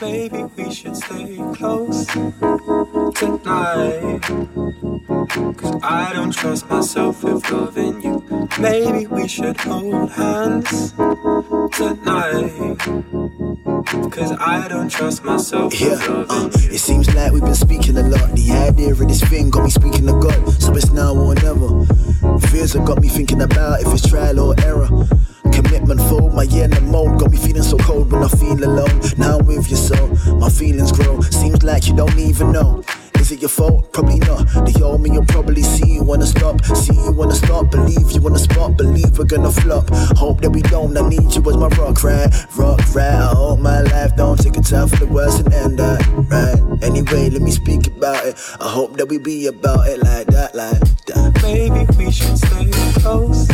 Maybe we should stay close tonight. Cause I don't trust myself with loving you. Maybe we should hold hands tonight. Cause I don't trust myself Yeah, loving uh, you. it seems like we've been speaking a lot. The idea of this thing got me speaking to God, so it's now or never. Fears have got me thinking about if it's trial or error. Commitment full, my inner mode got me feeling so cold when I feel alone. Now I'm with you, so my feelings grow. Seems like you don't even know. Is it your fault? Probably not. The old me will probably see you wanna stop. See you wanna stop. Believe you wanna spot. Believe we're gonna flop. Hope that we don't. I need you as my rock, right? Rock, right. I hope my life don't take a time for the worst and end that, right? Anyway, let me speak about it. I hope that we be about it like that, like that. Maybe we should stay close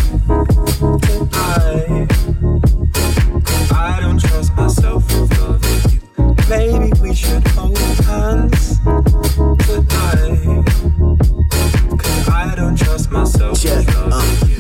tonight. I don't trust myself with loving you. Maybe we should hold hands tonight. Cause I don't trust myself Check,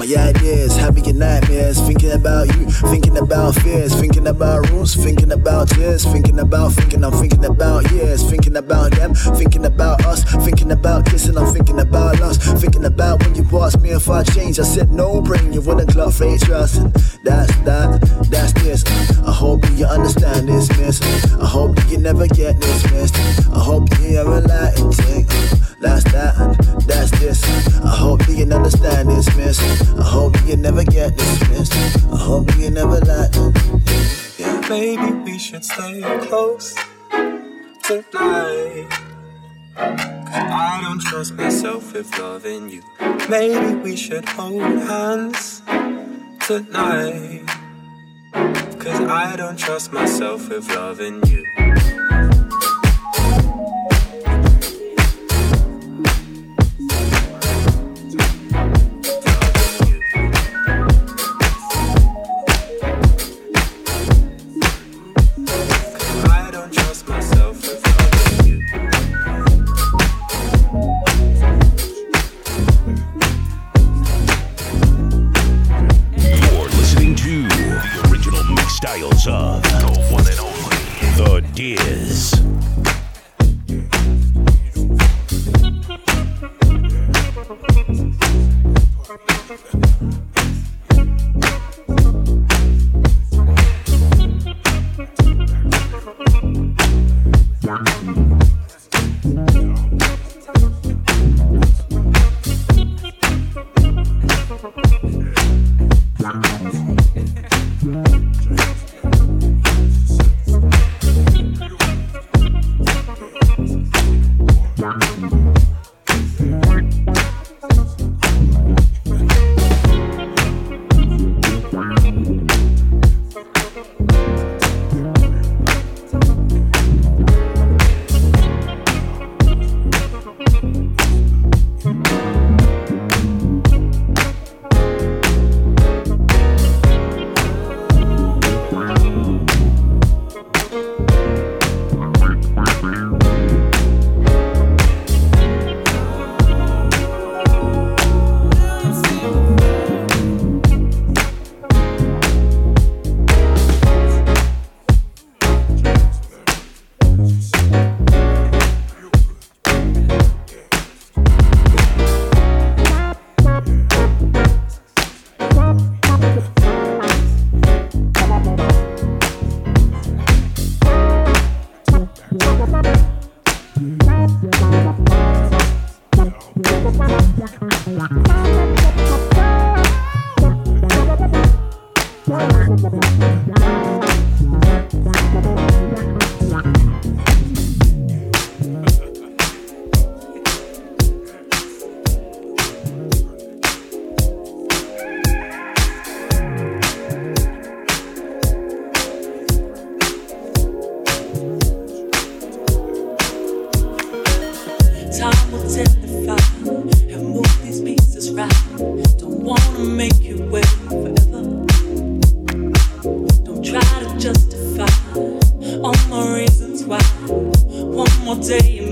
my ideas, having your nightmares, thinking about you, thinking about fears, thinking about rules, thinking about tears, thinking about thinking, I'm thinking about years, thinking about them, thinking about us, thinking about kissing, I'm thinking about us, thinking about when you asked me if I changed, I said no, bring you wouldn't clock face trust, that's that, that's this. I hope that you understand this, miss. I hope that you never get dismissed. I hope that you ever lie and take. That's that, and that's this. I hope you understand this, miss. I hope you never get this, dismissed. I hope you never lie. Yeah. Maybe we should stay close tonight. I don't trust myself with loving you. Maybe we should hold hands tonight. Cause I don't trust myself with loving you. Of the one and only The Diz. Justify all my reasons why. One more day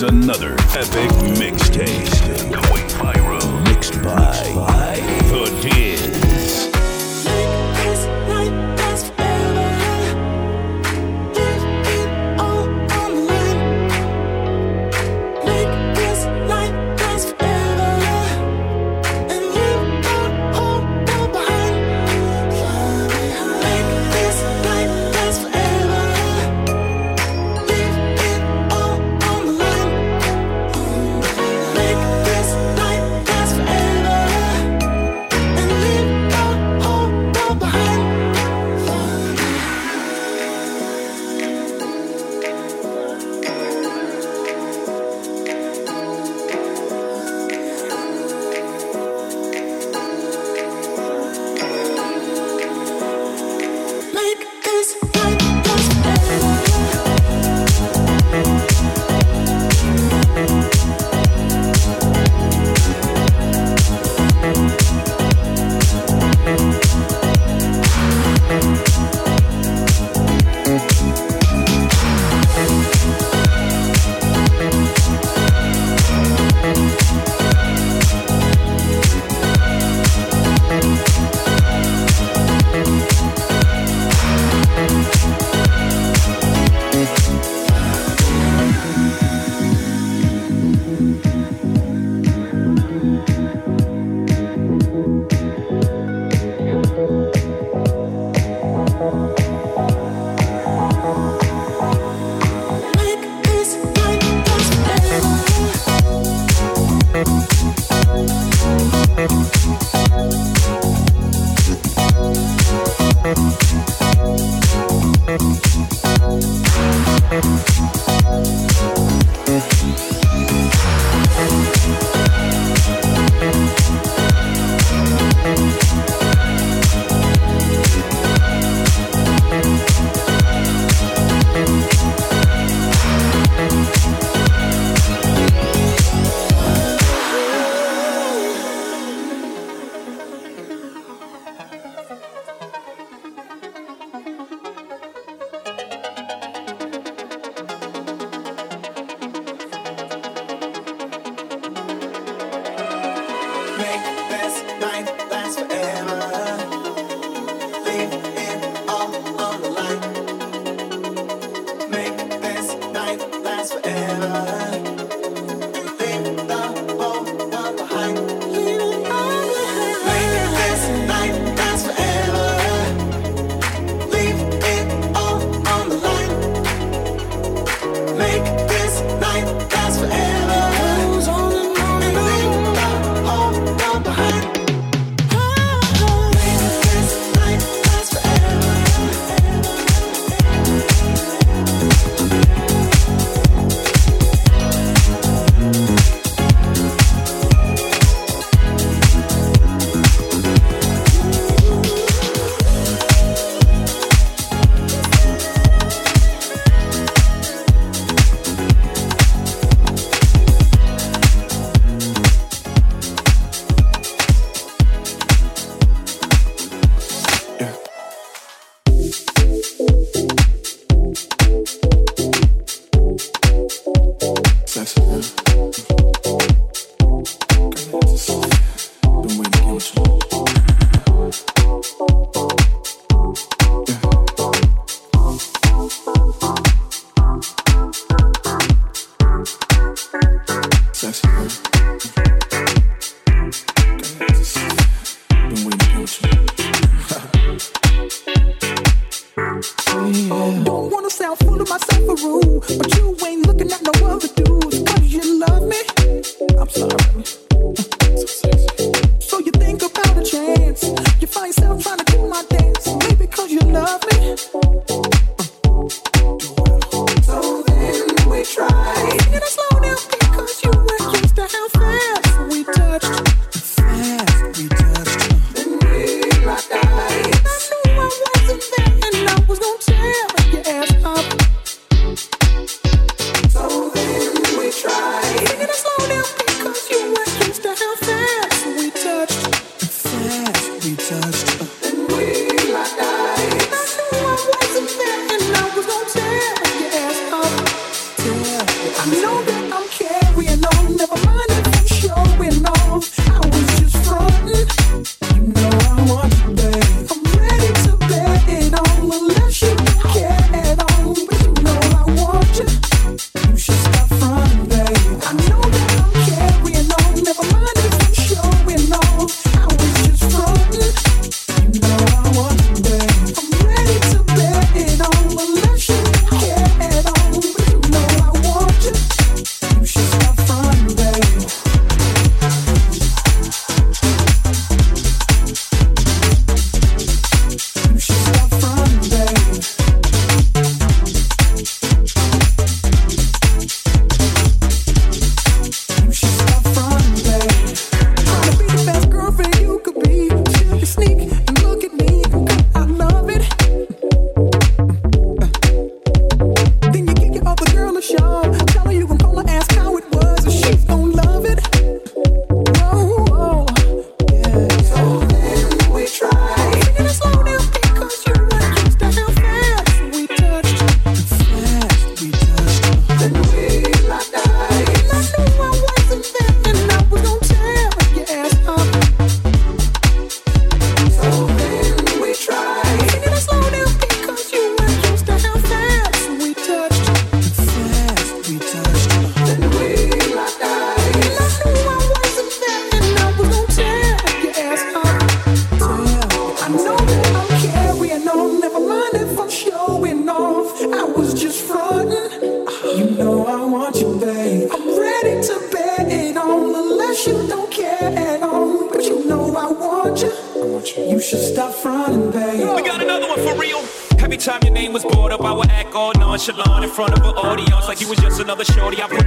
is another epic mixtape. Mixed by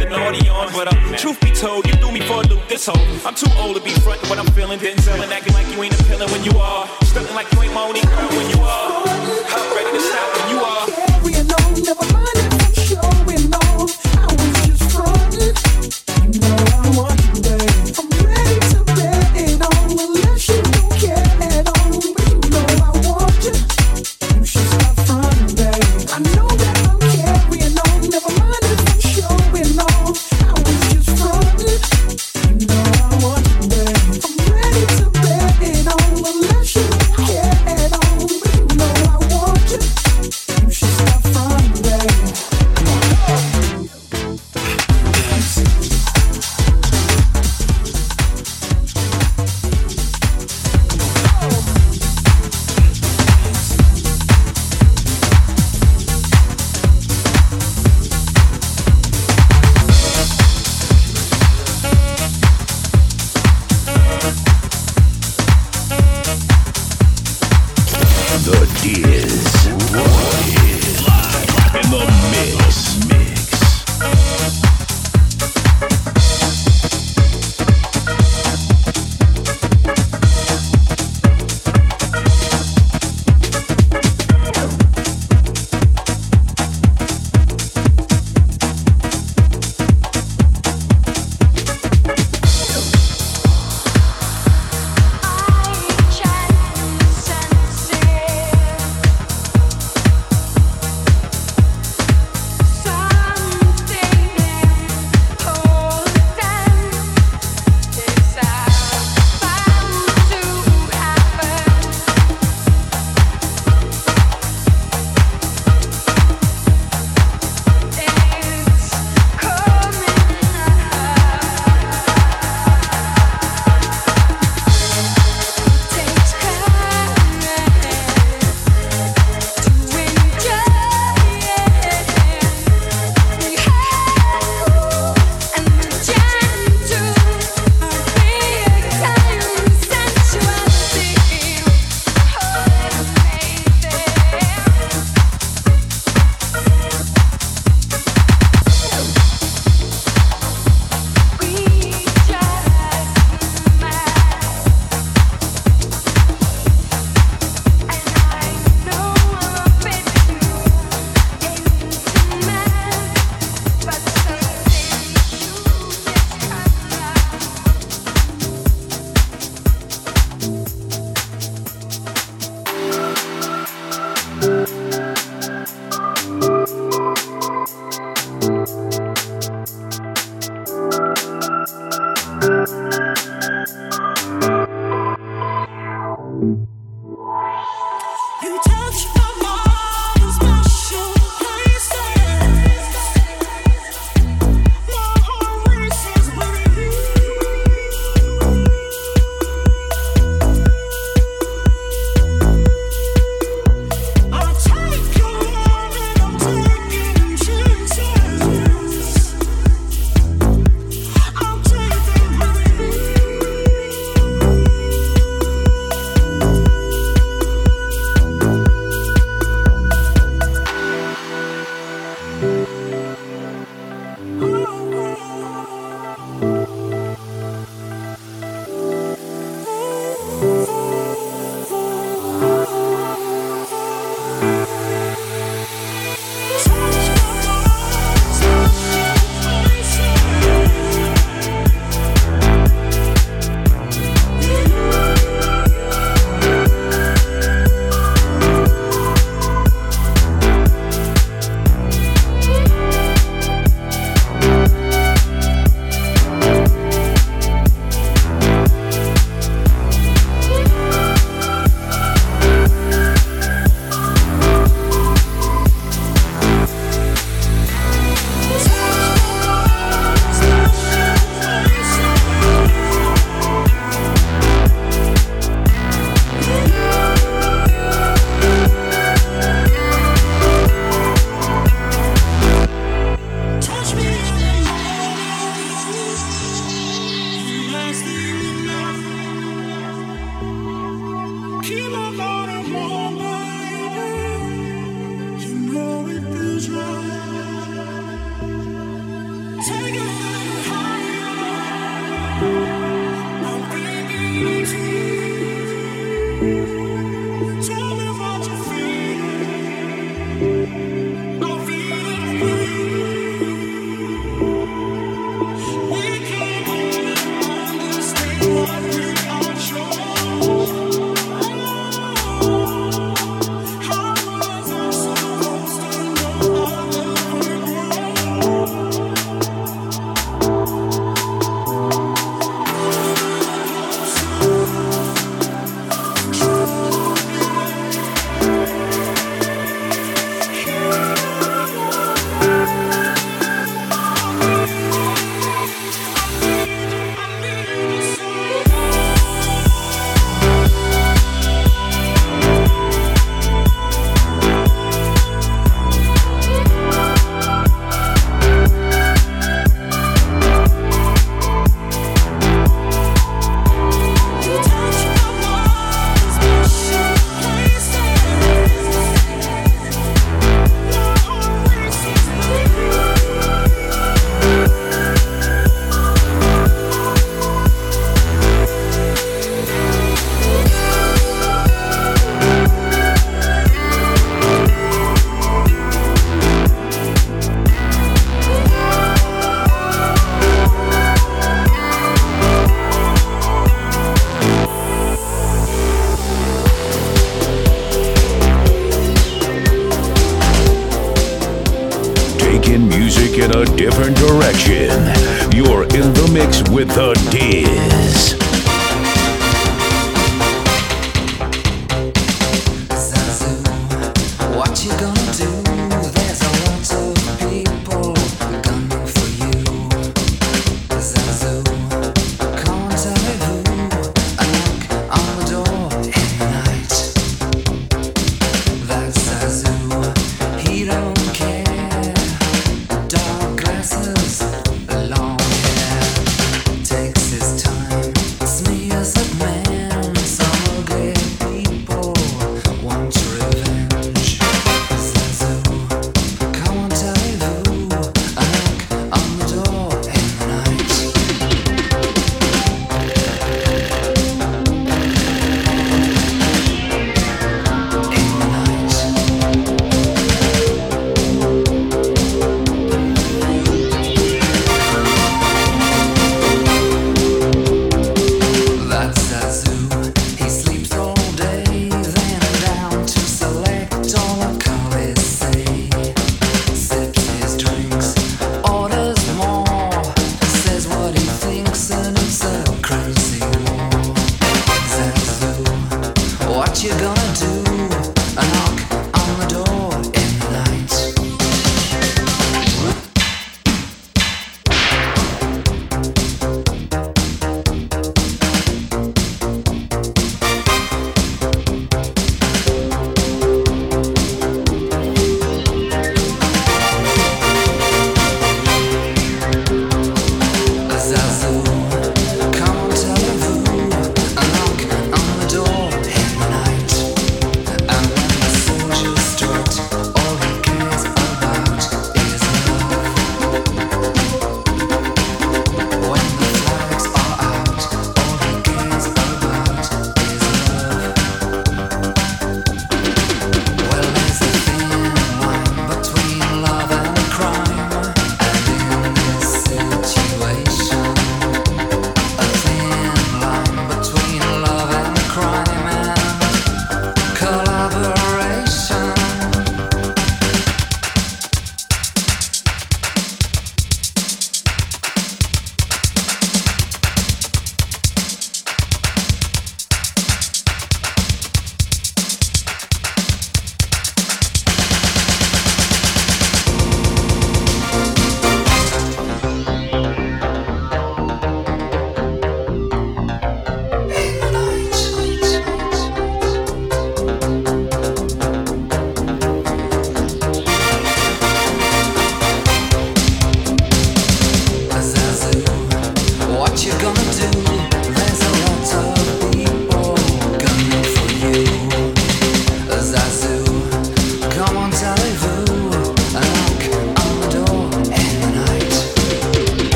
the naughty on. But uh, truth be told, you threw me for a loop this whole. I'm too old to be frontin' what I'm feeling, then selling, acting like you ain't appealing when you are. Stuntin' like you ain't my only girl when you are. I'm ready to stop when you are.